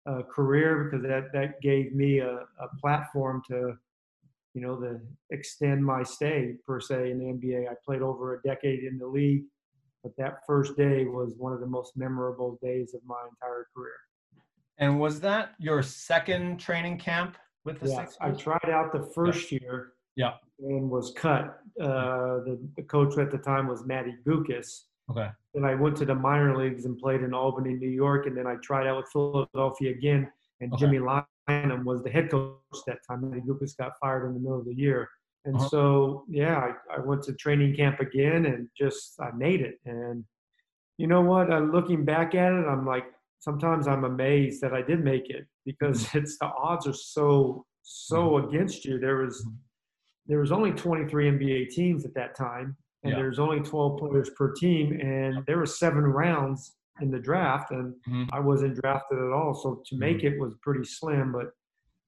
Speaker 2: uh, career because that that gave me a, a platform to you know the extend my stay per se in the NBA. I played over a decade in the league, but that first day was one of the most memorable days of my entire career.
Speaker 1: And was that your second training camp with the
Speaker 2: yes, I tried out the first
Speaker 1: yeah.
Speaker 2: year.
Speaker 1: Yeah.
Speaker 2: And was cut. Uh, the, the coach at the time was Matty Guokas
Speaker 1: Okay.
Speaker 2: Then I went to the minor leagues and played in Albany, New York, and then I tried out with Philadelphia again. And okay. Jimmy Lynam was the head coach that time. And Guokas got fired in the middle of the year. And uh-huh. so, yeah, I, I, went to training camp again and just I made it. And you know what? Uh, looking back at it, I'm like, sometimes I'm amazed that I did make it because mm-hmm. it's the odds are so so mm-hmm. against you. There was mm-hmm. there was only 23 NBA teams at that time, and yeah. there's only 12 players per team and there were seven rounds in the draft and mm-hmm. i wasn't drafted at all so to make mm-hmm. it was pretty slim but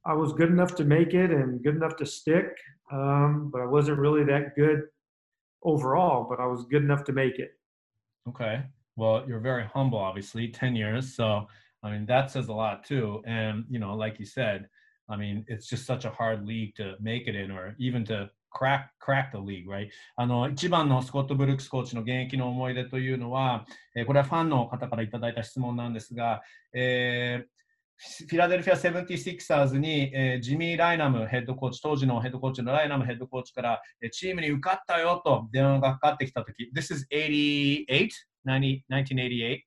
Speaker 2: i was good enough to make it and good enough to stick um, but i wasn't really that good overall but i was good enough to make it
Speaker 1: okay well you're very humble obviously 10 years so i mean that says a lot too and you know like you said i mean it's just such a hard league to make it in or even to crack, crack the league, right? あの、一番のスコット・ブルックスコーチの現役の思い出というのは、えー、これはファンの方からいただいた質問なんですが、えー、フィラデルフィア・セブンティシクサーズに、えー、ジミー・ライナムヘッドコーチ、当時のヘッドコーチのライナムヘッドコーチから、えー、チームに受かったよと電話がかかってきたとき、This is 88? 1988?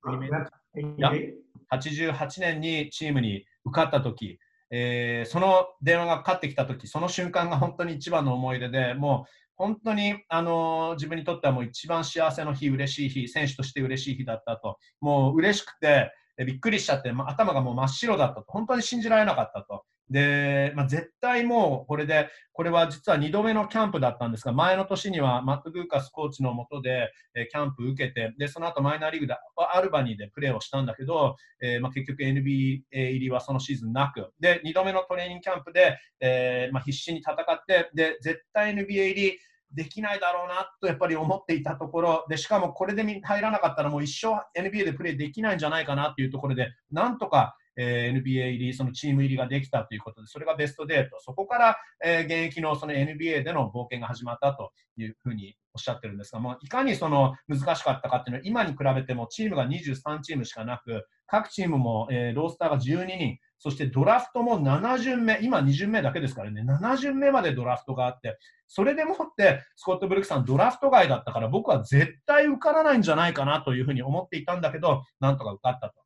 Speaker 1: 88年にチームに受かったとき、えー、その電話がかかってきた時その瞬間が本当に一番の思い出でもう本当に、あのー、自分にとってはもう一番幸せの日、嬉しい日、選手として嬉しい日だったと、もう嬉しくて、びっくりしちゃって、頭がもう真っ白だったと、本当に信じられなかったと。で、まあ、絶対もうこれで、これは実は2度目のキャンプだったんですが、前の年にはマット・グーカスコーチのもとで、えキャンプ受けて、で、その後マイナーリーグでアルバニーでプレーをしたんだけど、えー、まあ、結局 NBA 入りはそのシーズンなく、で、2度目のトレーニングキャンプで、えー、まあ、必死に戦って、で、絶対 NBA 入りできないだろうなとやっぱり思っていたところでしかもこれで入らなかったらもう一生 NBA でプレーできないんじゃないかなというところでなんとかえー、NBA 入り、そのチーム入りができたということで、それがベストデート、そこから、え、現役のその NBA での冒険が始まったというふうにおっしゃってるんですが、もういかにその難しかったかっていうのは、今に比べてもチームが23チームしかなく、各チームも、え、ロースターが12人、そしてドラフトも7巡目、今2巡目だけですからね、7巡目までドラフトがあって、それでもってスコット・ブルクさん、ドラフト外だったから、僕は絶対受からないんじゃないかなというふうに思っていたんだけど、なんとか受かったと。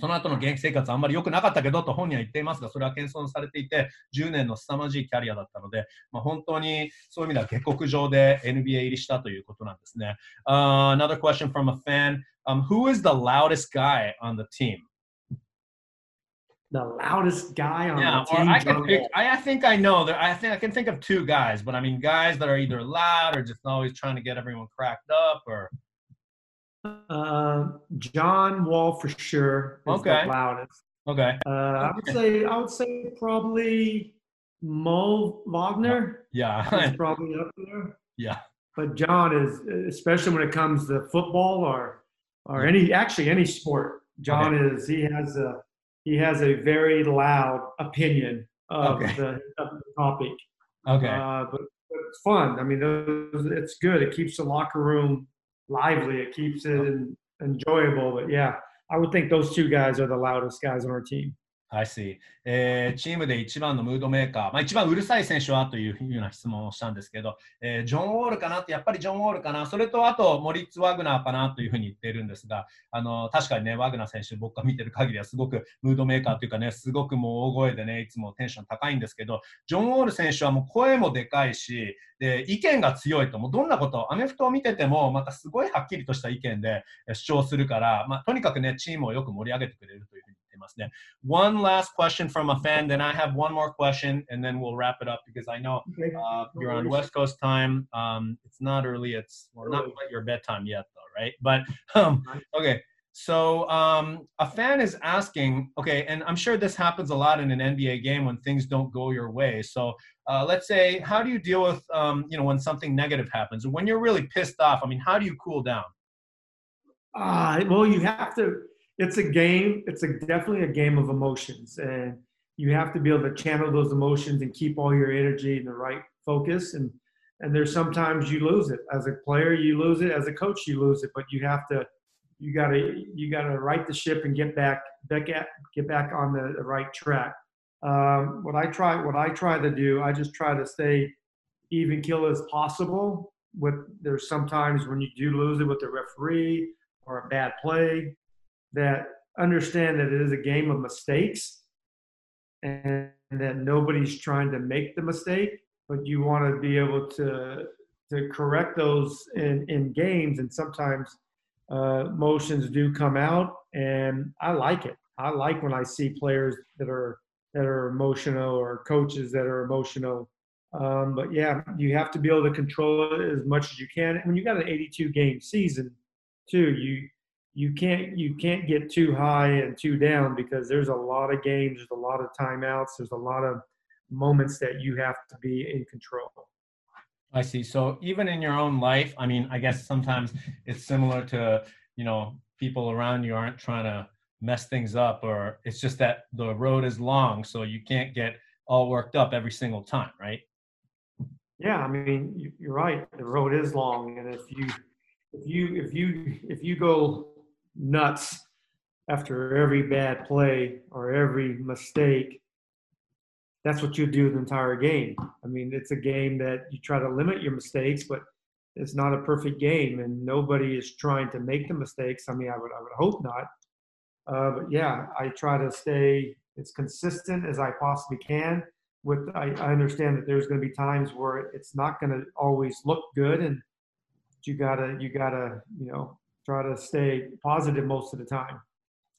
Speaker 1: その後の現役生活あんまり良くなかったけどと本人は言っていますが、それは謙遜されていて、10年の凄まじいキャリアだったので、まあ、本当にそういう意味では下克上で NBA 入りしたということなんですね。Uh, another question from a fan. Um, who is the loudest guy on the team?
Speaker 2: The loudest guy on
Speaker 1: yeah,
Speaker 2: the team.
Speaker 1: Or I, can pick, I, I think I know. That I think I can think of two guys, but I mean guys that are either loud or just always trying to get everyone cracked up or
Speaker 2: uh, John Wall for sure is
Speaker 1: okay.
Speaker 2: the loudest.
Speaker 1: Okay.
Speaker 2: Uh, I would say I would say probably Mo Wagner.
Speaker 1: Yeah.
Speaker 2: probably up there.
Speaker 1: Yeah.
Speaker 2: But John is especially when it comes to football or or any actually any sport. John okay. is he has a he has a very loud opinion of,
Speaker 1: Okay.
Speaker 2: the, of the topic.
Speaker 1: Okay.
Speaker 2: Uh, but, but it's fun. I mean, those, it's good. It keeps the locker room lively. It keeps it enjoyable. But yeah, I would think those two guys are the loudest guys on our team.
Speaker 1: I see、えーチームで一番のムードメーカー、まあ、一番うるさい選手はというふうな質問をしたんですけど、えージョン・ウォールかなって、やっぱりジョン・ウォールかな、それとあとモリッツ・ワグナーかなというふうに言っているんですが、あの確かにね、ワグナー選手、僕が見てる限りはすごくムードメーカーというかね、すごくもう大声でね、いつもテンション高いんですけど、ジョン・ウォール選手はもう声もでかいし、で意見が強いと、もうどんなこと、アメフトを見てても、またすごいはっきりとした意見で主張するから、まあ、とにかくね、チームをよく盛り上げてくれるというふうに。One last question from a fan, then I have one more question, and then we'll wrap it up because I know uh, you're on West Coast time. Um, it's not early. It's well, not quite your bedtime yet, though, right? But um, okay. So um, a fan is asking, okay, and I'm sure this happens a lot in an NBA game when things don't go your way. So uh, let's say, how do you deal with, um, you know, when something negative happens, when you're really pissed off? I mean, how do you cool down?
Speaker 2: Ah, well, you have to. It's a game. It's a definitely a game of emotions, and you have to be able to channel those emotions and keep all your energy in the right focus. And and there's sometimes you lose it as a player, you lose it as a coach, you lose it. But you have to, you gotta, you gotta right the ship and get back, back at, get back on the, the right track. Um, what I try, what I try to do, I just try to stay even kill as possible. With there's sometimes when you do lose it with the referee or a bad play, that understand that it is a game of mistakes and that nobody's trying to make the mistake, but you want to be able to to correct those in, in games and sometimes uh, motions do come out and I like it. I like when I see players that are that are emotional or coaches that are emotional. Um, but yeah, you have to be able to control it as much as you can. And when you got an 82 game season, too, you you can't you can't get too high and too down because there's a lot of games, there's a lot of timeouts, there's a lot of moments that you have to be in control.
Speaker 1: I see. So even in your own life, I mean, I guess sometimes it's similar to, you know, people around you aren't trying to mess things up or it's just that the road is long so you can't get all worked up every single time, right?
Speaker 2: Yeah, I mean, you- you're right. The road is long, and if you if you if you if you go nuts after every bad play or every mistake, that's what you do the entire game. I mean, it's a game that you try to limit your mistakes, but it's not a perfect game, and nobody is trying to make the mistakes. I mean, I would I would hope not. Uh, but yeah, I try to stay as consistent as I possibly can with I, I understand that there's going to be times where it's not going to always look good and you gotta you gotta you know try to stay positive most of the time.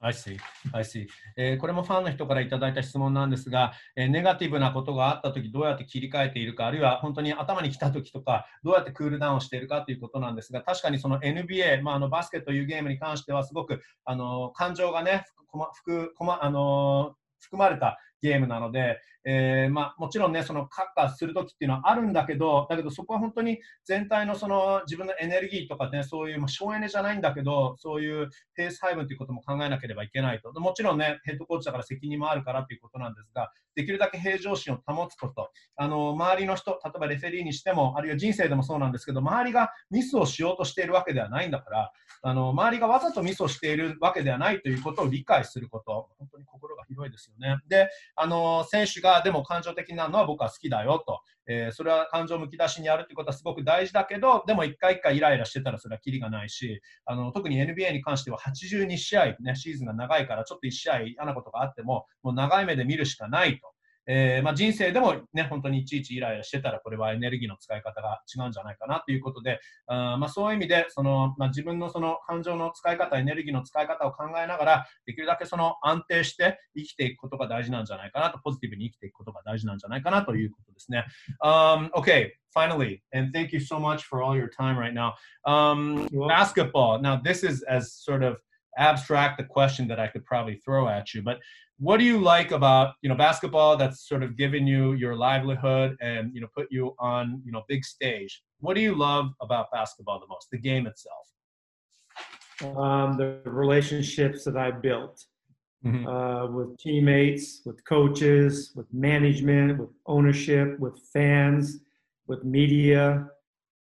Speaker 1: I see, I see、えーこれもファンの人からいただいた質問なんですが、えーネガティブなことがあったとき、どうやって切り替えているか、あるいは本当に頭に来たときとか、どうやってクールダウンしているかということなんですが、確かにその NBA、まあ、あのバスケというゲームに関しては、すごくあの感情がね、含まあの含まれたゲームなので、えーまあ、もちろんね、そのカッカーするときっていうのはあるんだけど、だけどそこは本当に全体のその自分のエネルギーとかね、そういう、まあ、省エネじゃないんだけど、そういうペース配分ということも考えなければいけないと。もちろんね、ヘッドコーチだから責任もあるからということなんですが、できるだけ平常心を保つこと、あの周りの人、例えばレフェリーにしても、あるいは人生でもそうなんですけど、周りがミスをしようとしているわけではないんだから、あの周りがわざとミスをしているわけではないということを理解すること、本当に心が広いですよね。で、あの選手がでも感情的なのは僕は好きだよと、えーそれは感情むき出しにやるということはすごく大事だけど、でも一回一回イライラしてたらそれはきりがないし、あの特に NBA に関しては82試合、ね、シーズンが長いからちょっと1試合嫌なことがあっても、もう長い目で見るしかないと。えーまあ、人生でも、ね、本当にいちいちイライラしてたらこれはエネルギーの使い方が違うんじゃないかなということで、あーまあ、そういう意味でその、まあ、自分のその感情の使い方、エネルギーの使い方を考えながら、できるだけその安定して生きていくことが大事なんじゃないかなと、ポジティブに生きていくことが大事なんじゃないかなということですね。Um, okay, finally, and thank you so much for all your time right now. Um, basketball. Now, this is as sort of abstract a question that I could probably throw at you, but what do you like about you know basketball that's sort of given you your livelihood and you know put you on you know big stage? What do you love about basketball the most? The game itself.
Speaker 2: um, the relationships that I built mm-hmm. uh, with teammates, with coaches, with management, with ownership, with fans, with media.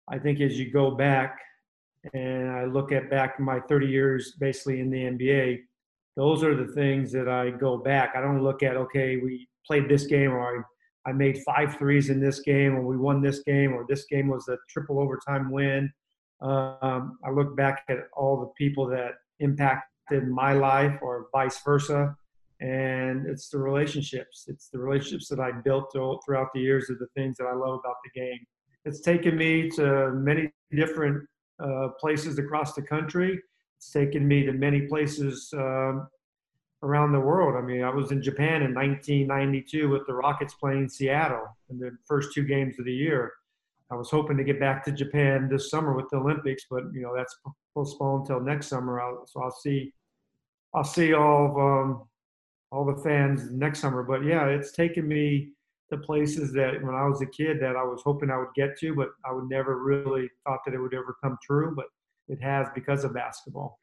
Speaker 2: I think as you go back and I look at back my 30 years basically in the NBA, those are the things that I go back. I don't look at, okay, we played this game or I, I made five threes in this game or we won this game or this game was a triple overtime win. Um, I look back at all the people that impacted my life or vice versa. And it's the relationships. It's the relationships that I built throughout the years of the things that I love about the game. It's taken me to many different uh, places across the country. It's taken me to many places um, around the world. I mean, I was in Japan in 1992 with the Rockets playing Seattle in the first two games of the year. I was hoping to get back to Japan this summer with the Olympics, but you know that's postponed until next summer. I'll, so I'll see, I'll see all of um, all the fans next summer. But yeah, it's taken me to places that when I was a kid that I was hoping I would get to, but I would never really thought that it would ever come true. But it has because of basketball.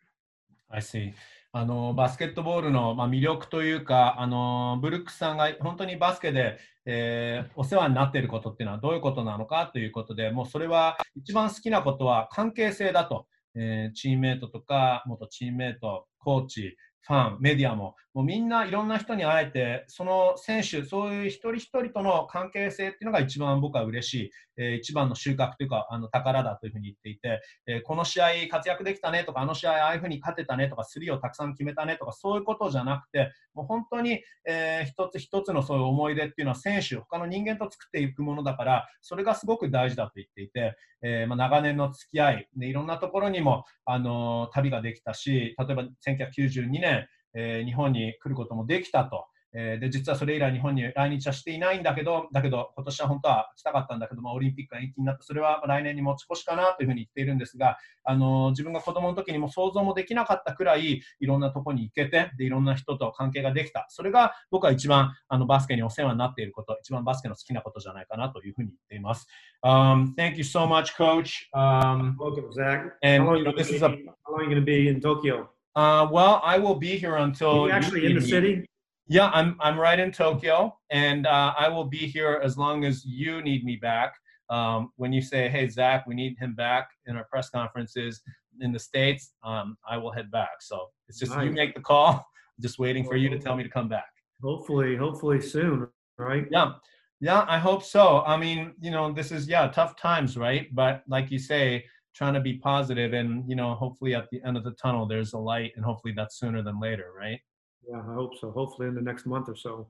Speaker 1: I see. あのバスケットボールの、まあ、魅力というかあの、ブルックスさんが本当にバスケで、えー、お世話になっていることっていうのはどういうことなのかということで、もうそれは一番好きなことは関係性だと、えー、チームメートとか元チームメート、コーチ、ファン、メディアも、もうみんないろんな人に会えて、その選手、そういう一人一人との関係性っていうのが一番僕は嬉しい、えー、一番の収穫というか、あの宝だというふうに言っていて、えー、この試合活躍できたねとか、あの試合ああいうふうに勝てたねとか、スリーをたくさん決めたねとか、そういうことじゃなくて、もう本当に、えー、一つ一つのそういう思い出っていうのは選手、他の人間と作っていくものだから、それがすごく大事だと言っていて、えーまあ、長年の付き合いで、いろんなところにも、あの旅ができたし、例えば1992年、えー、日本に来ることもできたと。えー、で実はそれ以来日本に来日はしていないんだけど、だけど今年は本当は来たかったんだけど、まあ、オリンピックが延期になって、それは来年に持ち越しかなというふうに言っているんですが、あの自分が子供の時にも想像もできなかったくらい、いろんなところに行けてで、いろんな人と関係ができた、それが僕は一番あのバスケにお世話になっていること、一番バスケの好きなことじゃないかなというふうに言っています。Um, thank you so much, Coach. Um,
Speaker 2: Welcome, Zach.
Speaker 1: And.
Speaker 2: How long are you going to be in Tokyo?
Speaker 1: Uh, well, I will be here until.
Speaker 2: You actually in the city?
Speaker 1: Yeah, I'm, I'm right in Tokyo, and uh, I will be here as long as you need me back. Um, when you say, hey, Zach, we need him back in our press conferences in the States, um, I will head back. So it's just nice. you make the call. Just waiting for you to tell me to come back.
Speaker 2: Hopefully, hopefully soon, right?
Speaker 1: Yeah. Yeah, I hope so. I mean, you know, this is, yeah, tough times, right? But like you say, trying to be positive and you know hopefully at the end of the tunnel there's a light and hopefully that's sooner than later right
Speaker 2: yeah i hope so hopefully in the next month or so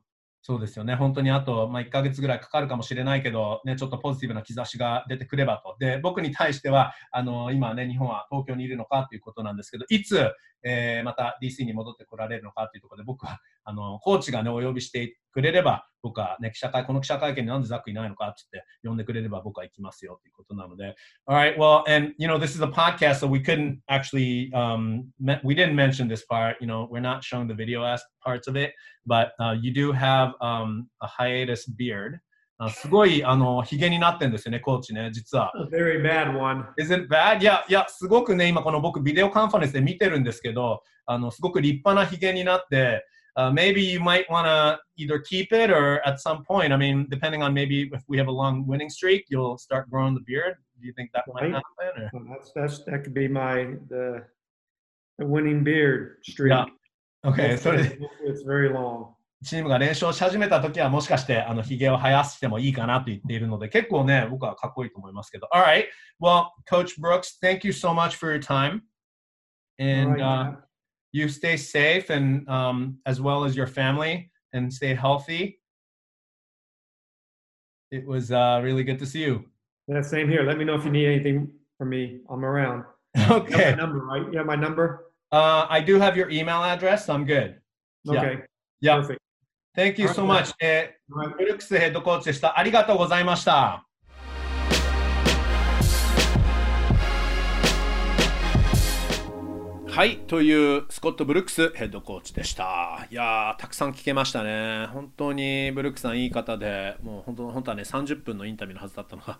Speaker 1: そうですよね、本当にあと、まあ、1ヶ月ぐらいかかるかもしれないけど、ね、ちょっとポジティブな兆しが出てくればと。で、僕に対しては、あの今ね、日本は東京にいるのかということなんですけど、いつ、えー、また DC に戻ってこられるのかというところで、僕はあのコーチがね、お呼びしてくれれば、僕はね、記者会、この記者会見になんでザックいないのかって言って呼んでくれれば僕は行きますよということなので。Alright, well, and you know, this is a podcast, so we couldn't actually, um, we didn't mention this part, you know, we're not showing the video parts of it, but uh, you do have um, a hiatus beard. すごいあのヒゲになってんですよね、コーチね、実は。
Speaker 2: Very bad one.
Speaker 1: Is it bad? いや、いや、すごくね、今この僕ビデオカンファレンスで見てるんですけど、あのすごく立派なヒゲになって、uh, maybe you might want to either keep it or at some point, I mean, depending on maybe if we have a long winning streak, you'll start growing the beard. Do you think that right. might happen?
Speaker 2: Well, that's, that's, that could be my, the, the winning beard streak.
Speaker 1: Yeah. Okay.
Speaker 2: So it's very long.
Speaker 1: チームが連勝し始めたときはもしかしてあのヒゲを生やしてもいいかなと言っているので結構ね僕はかっこいいと思いますけど Alright, well Coach Brooks, thank you so much for your time and、uh, you stay safe and um, as well as your family and stay healthy. It was uh, really good to see you.
Speaker 2: Yeah, same here. Let me know if you need anything from me. I'm around.
Speaker 1: Okay.
Speaker 2: You my number, right? You have my number?
Speaker 1: Uh, I do have your email address. So I'm good.
Speaker 2: Okay.
Speaker 1: Yeah. Perfect. Thank you so much. えー、ブルックスヘッドコーチでした。ありがとうございました。 はい、というスコット・ブルックスヘッドコーチでした。いやー、たくさん聞けましたね。本当にブルックさんいい方で、もう本当本当はね、30分のインタビューのはずだったのが、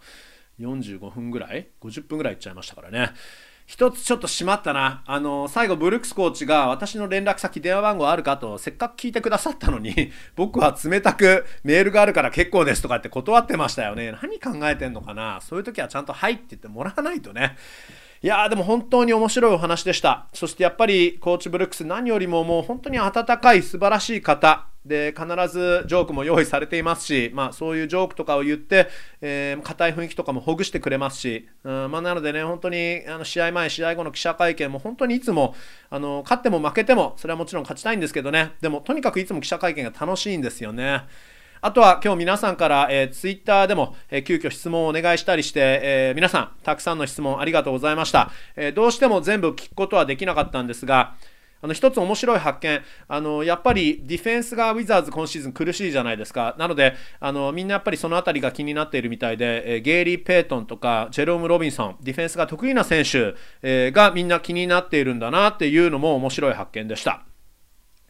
Speaker 1: 45分ぐらい ?50 分ぐらいいっちゃいましたからね。一つちょっとしまったな。あの、最後、ブルックスコーチが私の連絡先、電話番号あるかと、せっかく聞いてくださったのに、僕は冷たくメールがあるから結構ですとかって断ってましたよね。何考えてんのかなそういう時はちゃんとはいって言ってもらわないとね。いやーでも本当に面白いお話でした。そしてやっぱりコーチブルックス何よりももう本当に温かい素晴らしい方。で、必ずジョークも用意されていますし、まあそういうジョークとかを言って、えー、硬い雰囲気とかもほぐしてくれますし、うんまあ、なのでね、本当にあの試合前、試合後の記者会見も本当にいつも、あの、勝っても負けても、それはもちろん勝ちたいんですけどね、でもとにかくいつも記者会見が楽しいんですよね。あとは今日皆さんから、えー、ツイッターでも、えー、急遽質問をお願いしたりして、えー、皆さん、たくさんの質問ありがとうございました。え、どうしても全部聞くことはできなかったんですが、あの一つ面白い発見あの、やっぱりディフェンスがウィザーズ今シーズン苦しいじゃないですか。なので、あのみんなやっぱりその辺りが気になっているみたいで、えゲイリー・ペイトンとかジェローム・ロビンソン、ディフェンスが得意な選手、えがみんな気になっているんだなっていうのも面白い発見でした。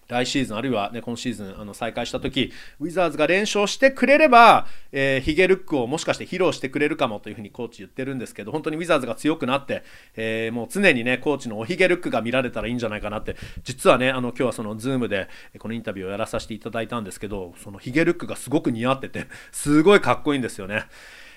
Speaker 1: 来シーズンあるいは、ね、今シーズンあの再開した時ウィザーズが連勝してくれれば、えー、ヒゲルックをもしかして披露してくれるかもというふうにコーチ言ってるんですけど本当にウィザーズが強くなって、えー、もう常にねコーチのおヒゲルックが見られたらいいんじゃないかなって実はねあの今日はそのズームでこのインタビューをやらさせていただいたんですけどそのヒゲルックがすごく似合っててすごいかっこいいんですよね。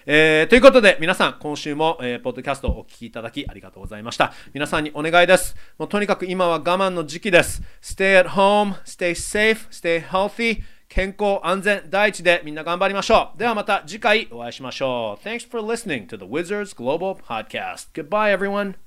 Speaker 1: えー、ということで、皆さん、今週も、えー、ポッドキャストをお聞きいただきありがとうございました。皆さんにお願いです。もうとにかく今は我慢の時期です。Stay at home, stay safe, stay healthy. 健康、安全第一でみんな頑張りましょう。ではまた次回お会いしましょう。Thanks for listening to the Wizards Global Podcast. Goodbye, everyone.